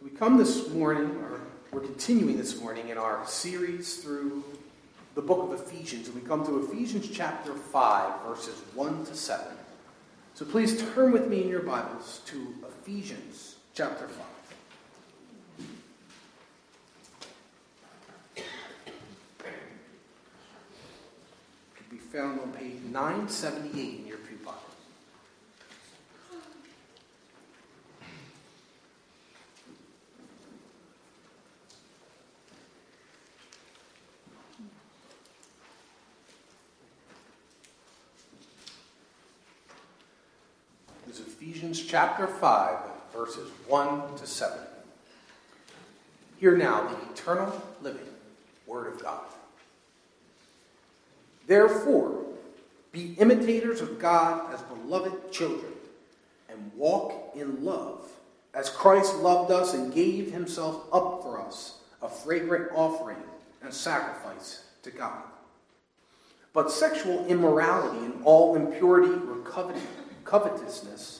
So we come this morning, or we're continuing this morning in our series through the book of Ephesians, and we come to Ephesians chapter 5, verses 1 to 7. So please turn with me in your Bibles to Ephesians chapter 5. It can be found on page 978 in your pew Bible. This is Ephesians chapter 5, verses 1 to 7. Hear now the eternal living Word of God. Therefore, be imitators of God as beloved children, and walk in love, as Christ loved us and gave himself up for us, a fragrant offering and sacrifice to God. But sexual immorality and all impurity or coveting covetousness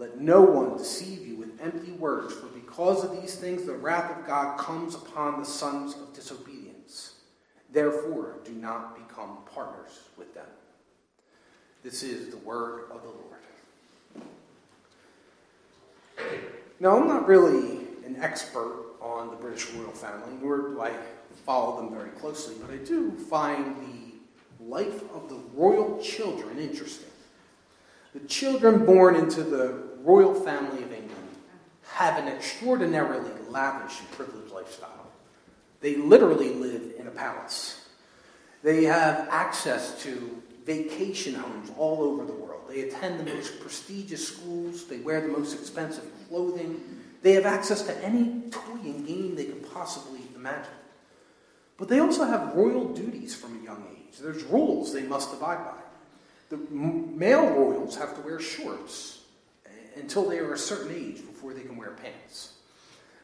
Let no one deceive you with empty words, for because of these things the wrath of God comes upon the sons of disobedience. Therefore, do not become partners with them. This is the word of the Lord. Now, I'm not really an expert on the British royal family, nor do I follow them very closely, but I do find the life of the royal children interesting. The children born into the royal family of England have an extraordinarily lavish and privileged lifestyle. They literally live in a palace. They have access to vacation homes all over the world. They attend the most prestigious schools. They wear the most expensive clothing. They have access to any toy and game they could possibly imagine. But they also have royal duties from a young age. There's rules they must abide by. The male royals have to wear shorts until they are a certain age before they can wear pants.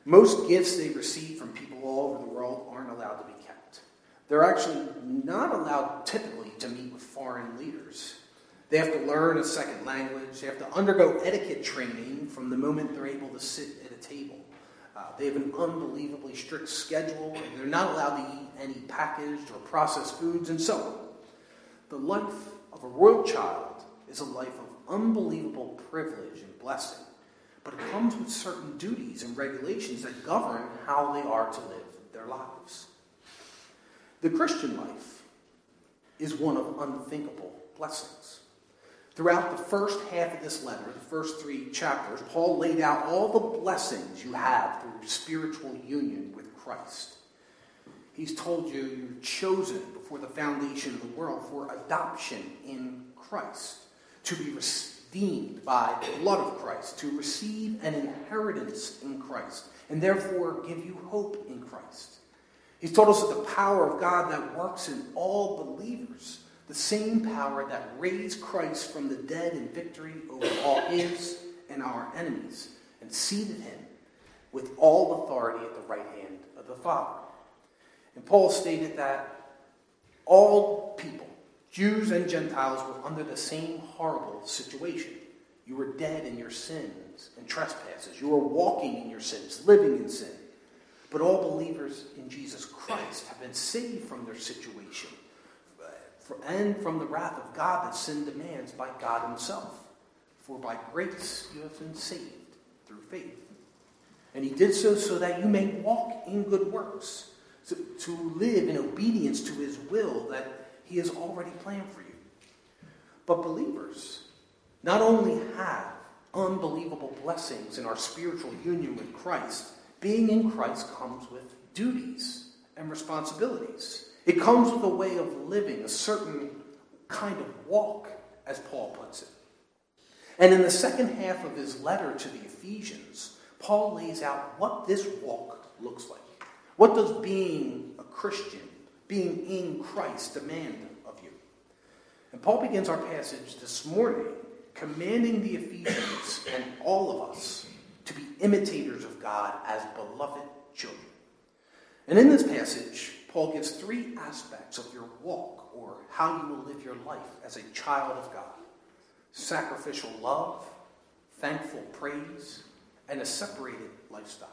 Most gifts they receive from people all over the world aren't allowed to be kept. They're actually not allowed typically to meet with foreign leaders. They have to learn a second language. They have to undergo etiquette training from the moment they're able to sit at a table. Uh, they have an unbelievably strict schedule, and they're not allowed to eat any packaged or processed foods, and so on. The life of a royal child is a life of unbelievable privilege and blessing, but it comes with certain duties and regulations that govern how they are to live their lives. The Christian life is one of unthinkable blessings. Throughout the first half of this letter, the first three chapters, Paul laid out all the blessings you have through spiritual union with Christ. He's told you you're chosen before the foundation of the world for adoption in Christ, to be redeemed by the blood of Christ, to receive an inheritance in Christ, and therefore give you hope in Christ. He's told us that the power of God that works in all believers, the same power that raised Christ from the dead in victory over all his and our enemies, and seated him with all authority at the right hand of the Father. And Paul stated that all people, Jews and Gentiles, were under the same horrible situation. You were dead in your sins and trespasses. You were walking in your sins, living in sin. But all believers in Jesus Christ have been saved from their situation uh, and from the wrath of God that sin demands by God Himself. For by grace you have been saved through faith. And He did so so that you may walk in good works to, to live in obedience to his will that he has already planned for you. But believers not only have unbelievable blessings in our spiritual union with Christ, being in Christ comes with duties and responsibilities. It comes with a way of living, a certain kind of walk, as Paul puts it. And in the second half of his letter to the Ephesians, Paul lays out what this walk looks like What does being a Christian, being in Christ, demand of you? And Paul begins our passage this morning commanding the Ephesians and all of us to be imitators of God as beloved children. And in this passage, Paul gives three aspects of your walk or how you will live your life as a child of God sacrificial love, thankful praise, and a separated lifestyle.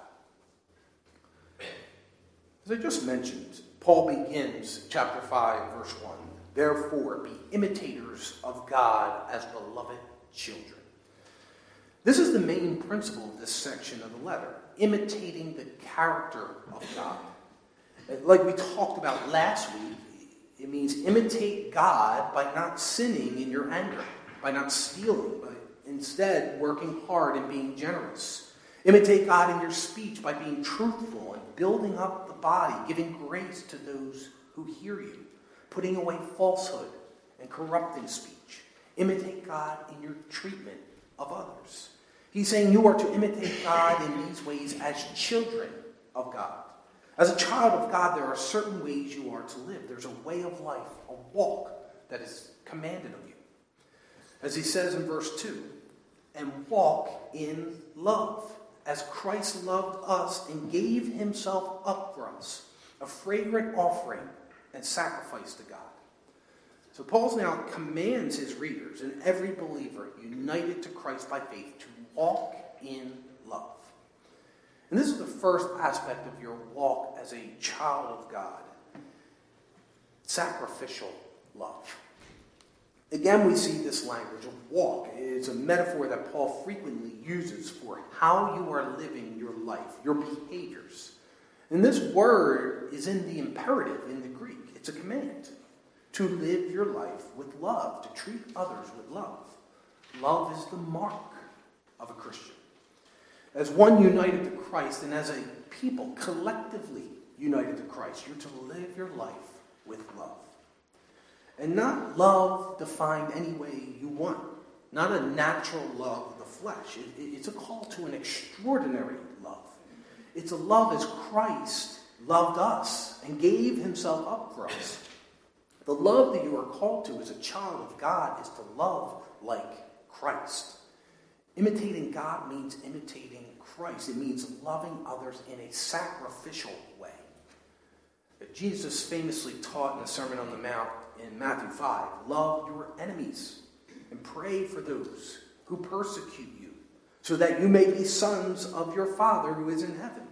As I just mentioned, Paul begins chapter 5, verse 1. Therefore, be imitators of God as beloved children. This is the main principle of this section of the letter imitating the character of God. Like we talked about last week, it means imitate God by not sinning in your anger, by not stealing, by instead working hard and being generous. Imitate God in your speech by being truthful and building up the body, giving grace to those who hear you, putting away falsehood and corrupting speech. Imitate God in your treatment of others. He's saying you are to imitate God in these ways as children of God. As a child of God, there are certain ways you are to live. There's a way of life, a walk that is commanded of you. As he says in verse 2, and walk in love, as Christ loved us and gave himself up for us, a fragrant offering and sacrifice to God. So Paul now commands his readers and every believer united to Christ by faith to walk in love. And this is the first aspect of your walk as a child of God sacrificial love. Again, we see this language of walk. It's a metaphor that Paul frequently uses for how you are living your life, your behaviors. And this word is in the imperative in the Greek, it's a command to live your life with love, to treat others with love. Love is the mark of a Christian. As one united to Christ and as a people collectively united to Christ, you're to live your life with love. And not love defined any way you want, not a natural love of the flesh. It, it, it's a call to an extraordinary love. It's a love as Christ loved us and gave himself up for us. The love that you are called to as a child of God is to love like Christ. Imitating God means imitating Christ. It means loving others in a sacrificial way. Jesus famously taught in the Sermon on the Mount in Matthew 5 love your enemies and pray for those who persecute you, so that you may be sons of your Father who is in heaven.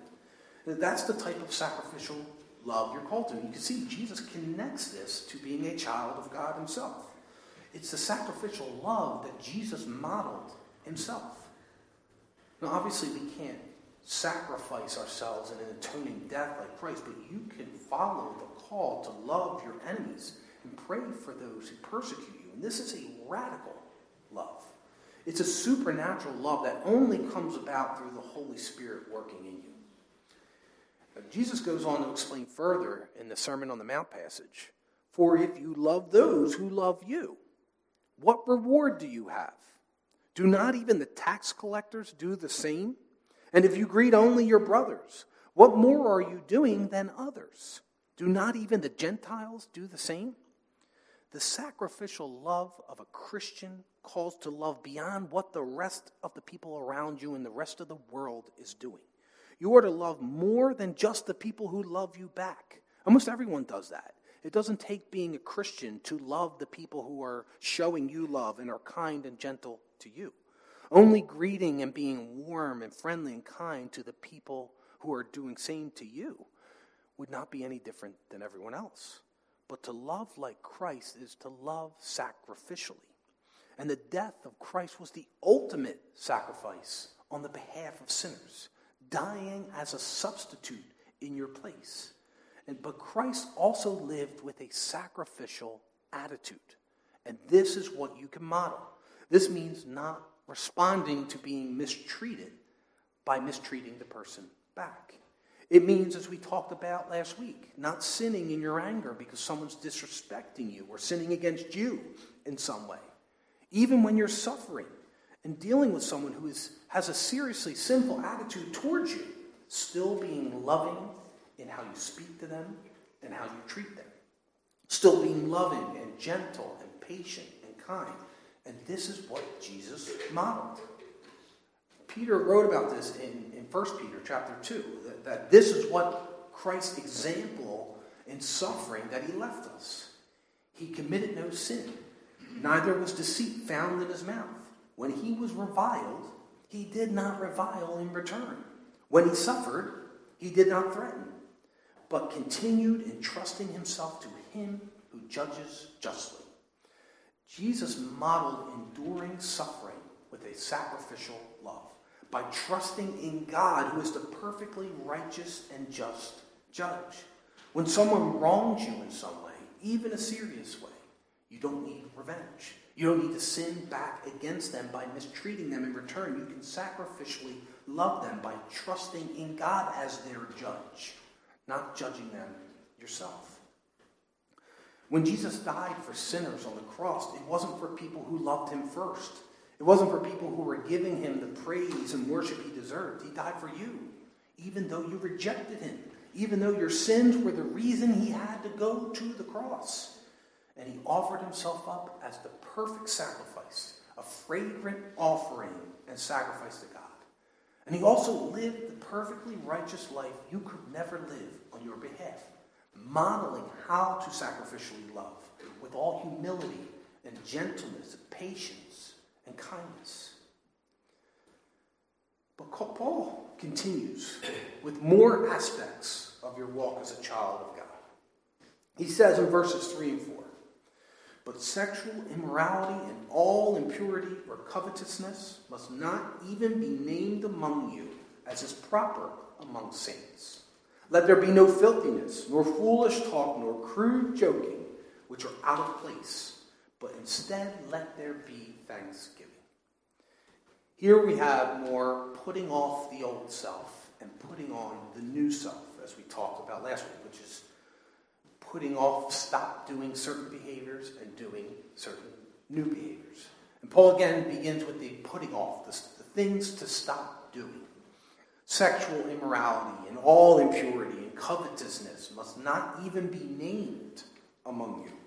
That's the type of sacrificial love you're called to. And you can see Jesus connects this to being a child of God himself. It's the sacrificial love that Jesus modeled himself. Now, obviously, we can't sacrifice ourselves in an atoning death like Christ, but you can follow the call to love your enemies and pray for those who persecute you. And this is a radical love. It's a supernatural love that only comes about through the Holy Spirit working in you. Now, Jesus goes on to explain further in the Sermon on the Mount passage For if you love those who love you, what reward do you have? Do not even the tax collectors do the same? And if you greet only your brothers, what more are you doing than others? Do not even the Gentiles do the same? The sacrificial love of a Christian calls to love beyond what the rest of the people around you and the rest of the world is doing. You are to love more than just the people who love you back. Almost everyone does that. It doesn't take being a Christian to love the people who are showing you love and are kind and gentle to you. Only greeting and being warm and friendly and kind to the people who are doing the same to you would not be any different than everyone else. But to love like Christ is to love sacrificially. And the death of Christ was the ultimate sacrifice on the behalf of sinners, dying as a substitute in your place. And, but Christ also lived with a sacrificial attitude. And this is what you can model. This means not responding to being mistreated by mistreating the person back. It means, as we talked about last week, not sinning in your anger because someone's disrespecting you or sinning against you in some way. Even when you're suffering and dealing with someone who is, has a seriously sinful attitude towards you, still being loving in how you speak to them and how you treat them. Still being loving and gentle and patient and kind. And this is what Jesus modeled. Peter wrote about this in, in 1 Peter chapter 2, that, that this is what Christ's example in suffering that he left us. He committed no sin, neither was deceit found in his mouth. When he was reviled, he did not revile in return. When he suffered, he did not threaten, but continued entrusting himself to him who judges justly. Jesus modeled enduring suffering with a sacrificial by trusting in God, who is the perfectly righteous and just judge. When someone wrongs you in some way, even a serious way, you don't need revenge. You don't need to sin back against them by mistreating them in return. You can sacrificially love them by trusting in God as their judge, not judging them yourself. When Jesus died for sinners on the cross, it wasn't for people who loved him first. It wasn't for people who were giving him the praise and worship he deserved. He died for you, even though you rejected him, even though your sins were the reason he had to go to the cross. And he offered himself up as the perfect sacrifice, a fragrant offering and sacrifice to God. And he also lived the perfectly righteous life you could never live on your behalf, modeling how to sacrificially love with all humility and gentleness and patience and kindness. But Paul continues with more aspects of your walk as a child of God. He says in verses 3 and 4 But sexual immorality and all impurity or covetousness must not even be named among you, as is proper among saints. Let there be no filthiness, nor foolish talk, nor crude joking, which are out of place, but instead let there be thanksgiving. Here we have more putting off the old self and putting on the new self, as we talked about last week, which is putting off, stop doing certain behaviors and doing certain new behaviors. And Paul again begins with the putting off, the, the things to stop doing. Sexual immorality and all impurity and covetousness must not even be named among you.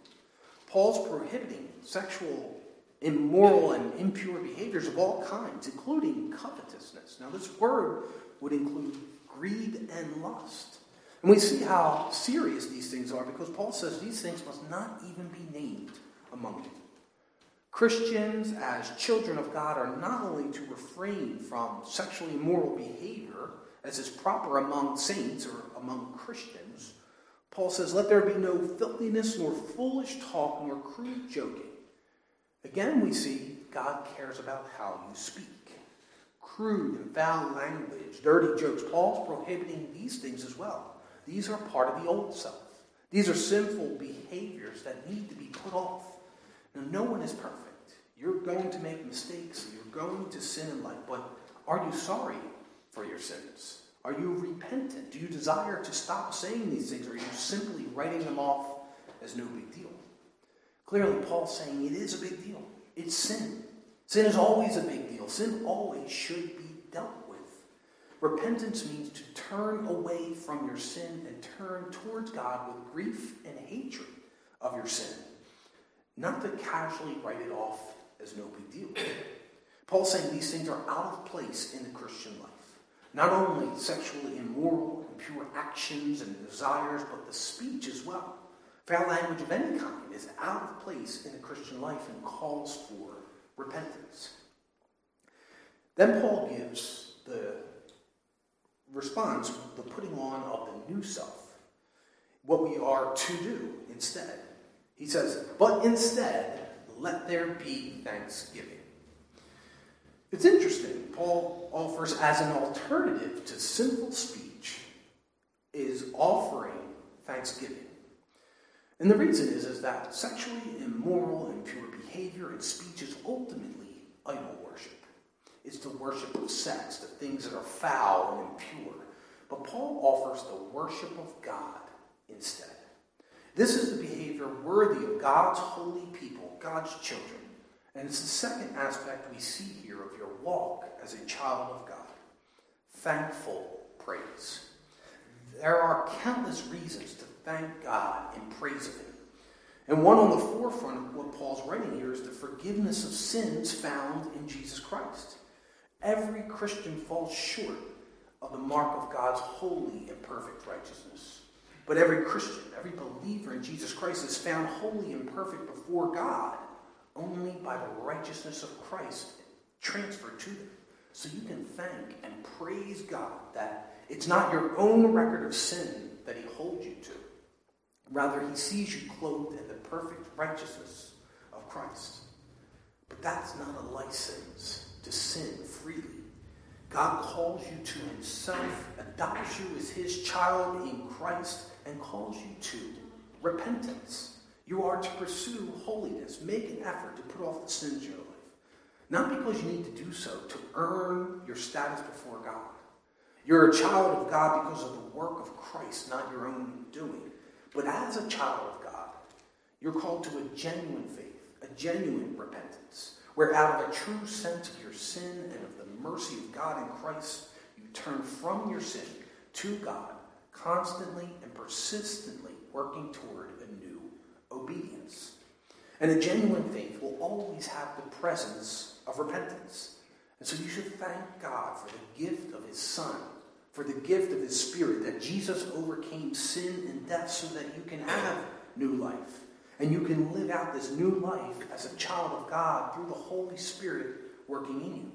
Paul's prohibiting sexual immoral and impure behaviors of all kinds, including covetousness. Now, this word would include greed and lust. And we see how serious these things are because Paul says these things must not even be named among you. Christians, as children of God, are not only to refrain from sexually immoral behavior, as is proper among saints or among Christians. Paul says, Let there be no filthiness, nor foolish talk, nor crude joking. Again, we see God cares about how you speak. Crude and foul language, dirty jokes. Paul's prohibiting these things as well. These are part of the old self. These are sinful behaviors that need to be put off. Now, no one is perfect. You're going to make mistakes. You're going to sin in life. But are you sorry for your sins? Are you repentant? Do you desire to stop saying these things? Or are you simply writing them off as no big deal? Clearly, Paul's saying it is a big deal. It's sin. Sin is always a big deal. Sin always should be dealt with. Repentance means to turn away from your sin and turn towards God with grief and hatred of your sin, not to casually write it off as no big deal. Paul's saying these things are out of place in the Christian life. Not only sexually immoral, impure actions and desires, but the speech as well. Foul language of any kind is out of place in the Christian life and calls for repentance. Then Paul gives the response, the putting on of the new self, what we are to do instead. He says, but instead, let there be thanksgiving. It's interesting. Paul offers as an alternative to sinful speech is offering thanksgiving. And the reason is, is that sexually immoral and pure behavior and speech is ultimately idol worship It's the worship of sex, the things that are foul and impure. But Paul offers the worship of God instead. This is the behavior worthy of God's holy people, God's children. And it's the second aspect we see here of your walk as a child of God thankful praise. there are countless reasons to thank God and praise Him. And one on the forefront of what Paul's writing here is the forgiveness of sins found in Jesus Christ. Every Christian falls short of the mark of God's holy and perfect righteousness. But every Christian, every believer in Jesus Christ is found holy and perfect before God only by the righteousness of Christ transferred to them. So you can thank and praise God that it's not your own record of sin that He holds you to. Rather, He sees you clothed in the perfect righteousness of Christ. But that's not a license to sin freely. God calls you to Himself, adopts you as His child in Christ, and calls you to repentance. You are to pursue holiness, make an effort to put off the sins of your life. Not because you need to do so to earn your status before God. You're a child of God because of the work of Christ, not your own doing. But as a child of God, you're called to a genuine faith, a genuine repentance, where out of a true sense of your sin and of the mercy of God in Christ, you turn from your sin to God, constantly and persistently working toward a new obedience. And a genuine faith will always have the presence of repentance. And so you should thank God for the gift of His Son, for the gift of His Spirit, that Jesus overcame sin and death so that you can have new life. And you can live out this new life as a child of God through the Holy Spirit working in you.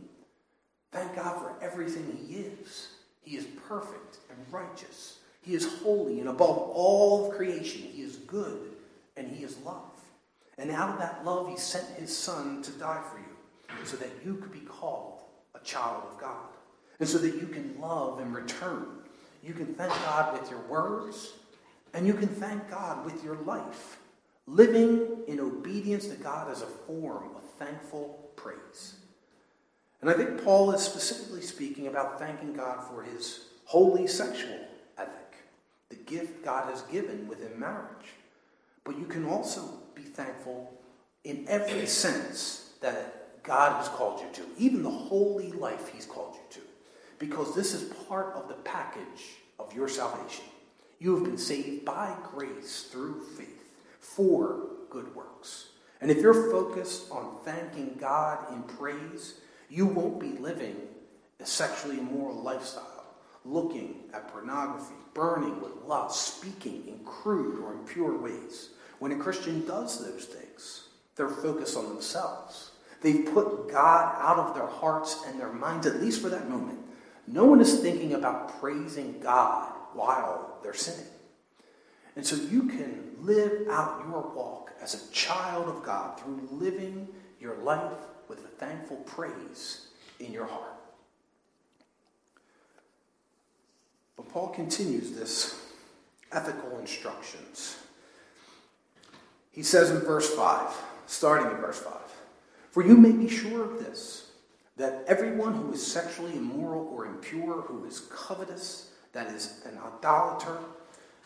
Thank God for everything He is. He is perfect and righteous. He is holy, and above all of creation, He is good and He is love. And out of that love, He sent His Son to die for you so that you could be called a child of God. And so that you can love in return. You can thank God with your words, and you can thank God with your life. Living in obedience to God is a form of thankful praise. And I think Paul is specifically speaking about thanking God for his holy sexual ethic, the gift God has given within marriage. But you can also be thankful in every sense that God has called you to, even the holy life He's called you to, because this is part of the package of your salvation. You have been saved by grace through faith for good works. And if you're focused on thanking God in praise, you won't be living a sexually immoral lifestyle, looking at pornography, burning with lust, speaking in crude or impure ways. When a Christian does those things, they're focused on themselves. They've put God out of their hearts and their minds, at least for that moment. No one is thinking about praising God while they're sinning. And so you can live out your walk as a child of God through living your life with a thankful praise in your heart. But Paul continues this ethical instructions. He says in verse 5, starting in verse 5, For you may be sure of this, that everyone who is sexually immoral or impure, who is covetous, that is, an idolater,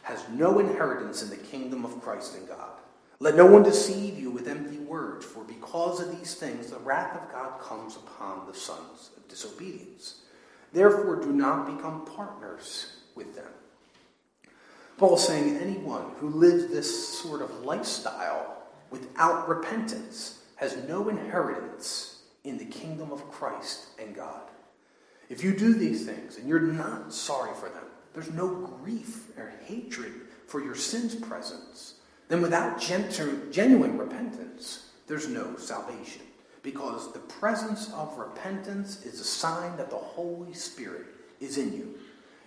has no inheritance in the kingdom of Christ and God. Let no one deceive you with empty words, for because of these things the wrath of God comes upon the sons of disobedience. Therefore, do not become partners with them. Paul's saying anyone who lives this sort of lifestyle without repentance has no inheritance in the kingdom of Christ and God. If you do these things and you're not sorry for them, there's no grief or hatred for your sin's presence, then without genuine repentance, there's no salvation. Because the presence of repentance is a sign that the Holy Spirit is in you.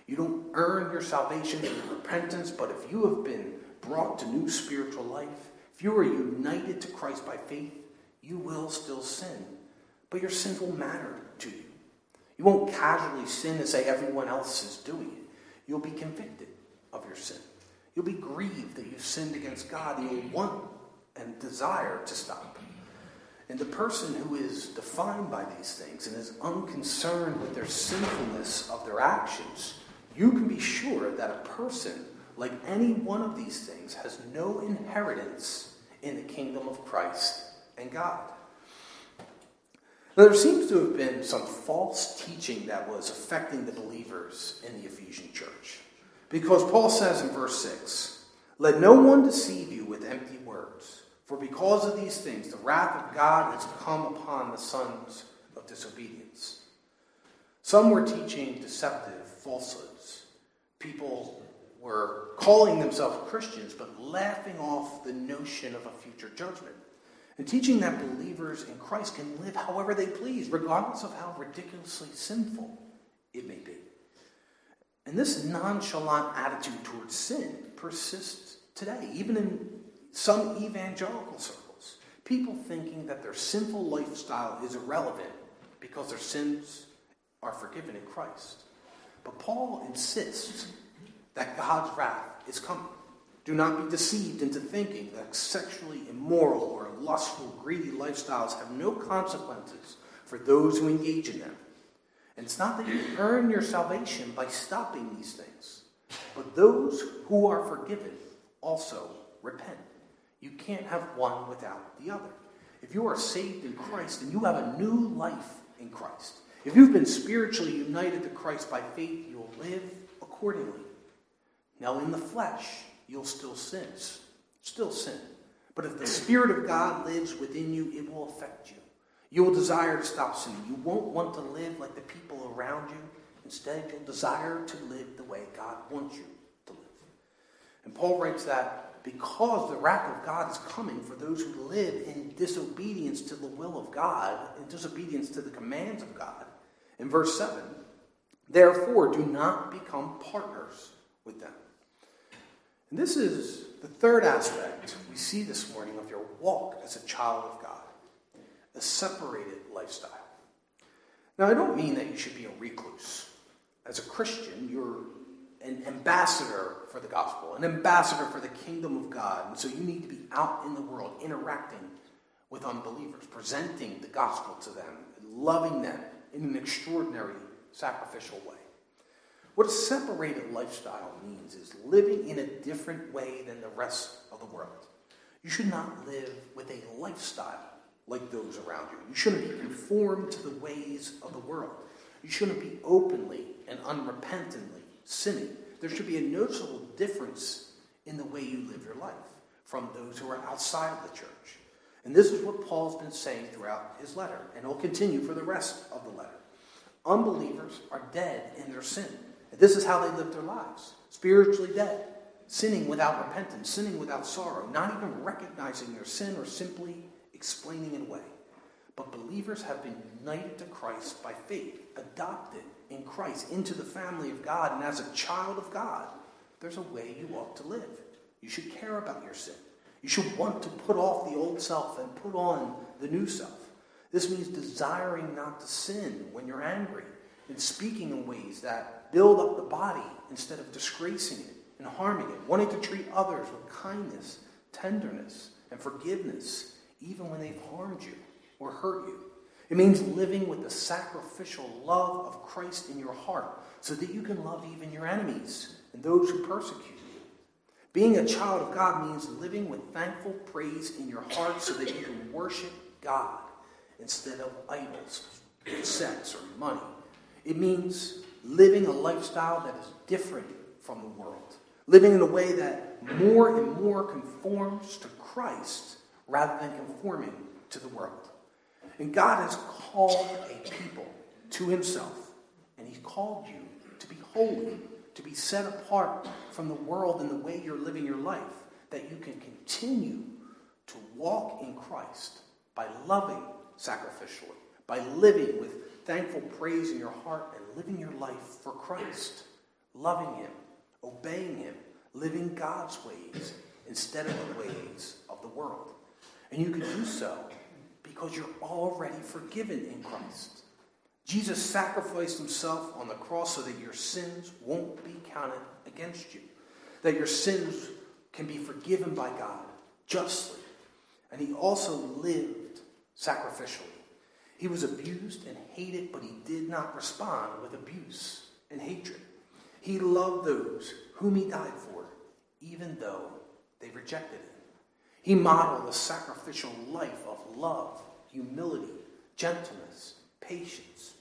You don't earn your salvation through repentance, but if you have been brought to new spiritual life, if you are united to Christ by faith, you will still sin. But your sins will matter to you. You won't casually sin and say everyone else is doing it. You'll be convicted of your sin. You'll be grieved that you've sinned against God. And You'll want and desire to stop. And the person who is defined by these things and is unconcerned with their sinfulness of their actions you can be sure that a person, like any one of these things, has no inheritance in the kingdom of Christ and God. Now, there seems to have been some false teaching that was affecting the believers in the Ephesian church. Because Paul says in verse 6 Let no one deceive you with empty words, for because of these things the wrath of God has come upon the sons of disobedience. Some were teaching deceptive falsehoods. People were calling themselves Christians, but laughing off the notion of a future judgment. And teaching that believers in Christ can live however they please, regardless of how ridiculously sinful it may be. And this nonchalant attitude towards sin persists today, even in some evangelical circles. People thinking that their sinful lifestyle is irrelevant because their sins are forgiven in Christ. But Paul insists that God's wrath is coming. Do not be deceived into thinking that sexually immoral or lustful, greedy lifestyles have no consequences for those who engage in them. And it's not that you earn your salvation by stopping these things, but those who are forgiven also repent. You can't have one without the other. If you are saved in Christ and you have a new life in Christ, if you've been spiritually united to Christ by faith, you'll live accordingly. Now, in the flesh, you'll still sin. Still sin. But if the Spirit of God lives within you, it will affect you. You will desire to stop sinning. You won't want to live like the people around you. Instead, you'll desire to live the way God wants you to live. And Paul writes that because the wrath of God is coming for those who live in disobedience to the will of God, in disobedience to the commands of God. In verse 7, therefore do not become partners with them. And this is the third aspect we see this morning of your walk as a child of God a separated lifestyle. Now, I don't mean that you should be a recluse. As a Christian, you're an ambassador for the gospel, an ambassador for the kingdom of God. And so you need to be out in the world interacting with unbelievers, presenting the gospel to them, loving them in an extraordinary sacrificial way. What a separated lifestyle means is living in a different way than the rest of the world. You should not live with a lifestyle like those around you. You shouldn't be conformed to the ways of the world. You shouldn't be openly and unrepentantly sinning. There should be a noticeable difference in the way you live your life from those who are outside of the church. And this is what Paul's been saying throughout his letter, and he'll continue for the rest of the letter. Unbelievers are dead in their sin. And this is how they live their lives spiritually dead, sinning without repentance, sinning without sorrow, not even recognizing their sin or simply explaining it away. But believers have been united to Christ by faith, adopted in Christ into the family of God, and as a child of God, there's a way you ought to live. You should care about your sin. You should want to put off the old self and put on the new self. This means desiring not to sin when you're angry and speaking in ways that build up the body instead of disgracing it and harming it, wanting to treat others with kindness, tenderness, and forgiveness even when they've harmed you or hurt you. It means living with the sacrificial love of Christ in your heart so that you can love even your enemies and those who persecute you. Being a child of God means living with thankful praise in your heart so that you can worship God instead of idols, sex, or money. It means living a lifestyle that is different from the world, living in a way that more and more conforms to Christ rather than conforming to the world. And God has called a people to himself, and he's called you to be holy, to be set apart from the world and the way you're living your life, that you can continue to walk in Christ by loving sacrificially, by living with thankful praise in your heart and living your life for Christ, loving him, obeying him, living God's ways instead of the ways of the world. And you can do so because you're already forgiven in Christ. Jesus sacrificed himself on the cross so that your sins won't be counted against you, that your sins can be forgiven by God justly. And he also lived sacrificially. He was abused and hated, but he did not respond with abuse and hatred. He loved those whom he died for, even though they rejected him. He modeled a sacrificial life of love, humility, gentleness, patience.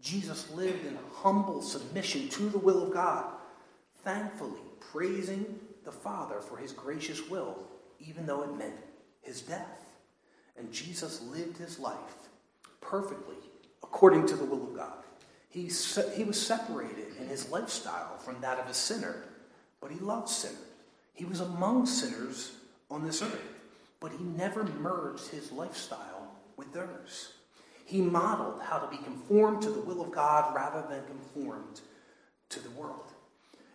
Jesus lived in humble submission to the will of God, thankfully praising the Father for his gracious will, even though it meant his death. And Jesus lived his life perfectly according to the will of God. He, he was separated in his lifestyle from that of a sinner, but he loved sinners. He was among sinners on this earth, but he never merged his lifestyle with theirs. He modeled how to be conformed to the will of God rather than conformed to the world.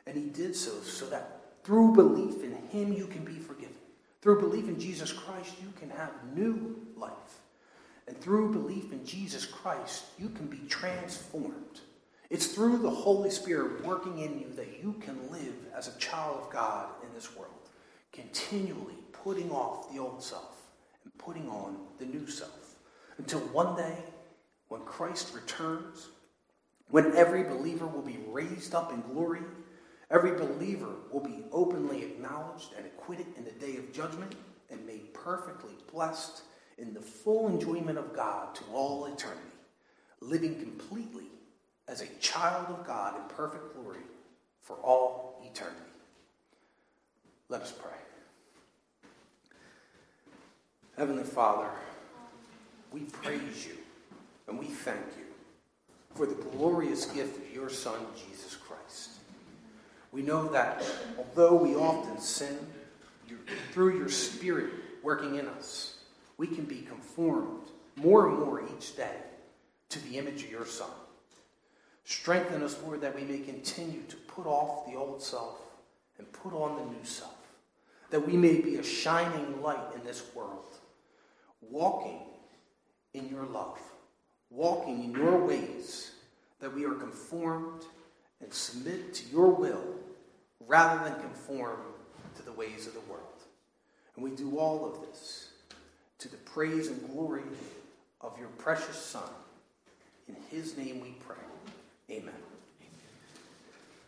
And he did so so that through belief in him you can be forgiven. Through belief in Jesus Christ, you can have new life. And through belief in Jesus Christ, you can be transformed. It's through the Holy Spirit working in you that you can live as a child of God in this world, continually putting off the old self and putting on the new self. Until one day, when Christ returns, when every believer will be raised up in glory, every believer will be openly acknowledged and acquitted in the day of judgment and made perfectly blessed in the full enjoyment of God to all eternity, living completely as a child of God in perfect glory for all eternity. Let us pray. Heavenly Father, we praise you and we thank you for the glorious gift of your Son, Jesus Christ. We know that although we often sin, through your Spirit working in us, we can be conformed more and more each day to the image of your Son. Strengthen us, Lord, that we may continue to put off the old self and put on the new self, that we may be a shining light in this world, walking in your love, walking in your ways, that we are conformed and submit to your will rather than conform to the ways of the world. And we do all of this to the praise and glory of your precious Son. In his name we pray. Amen.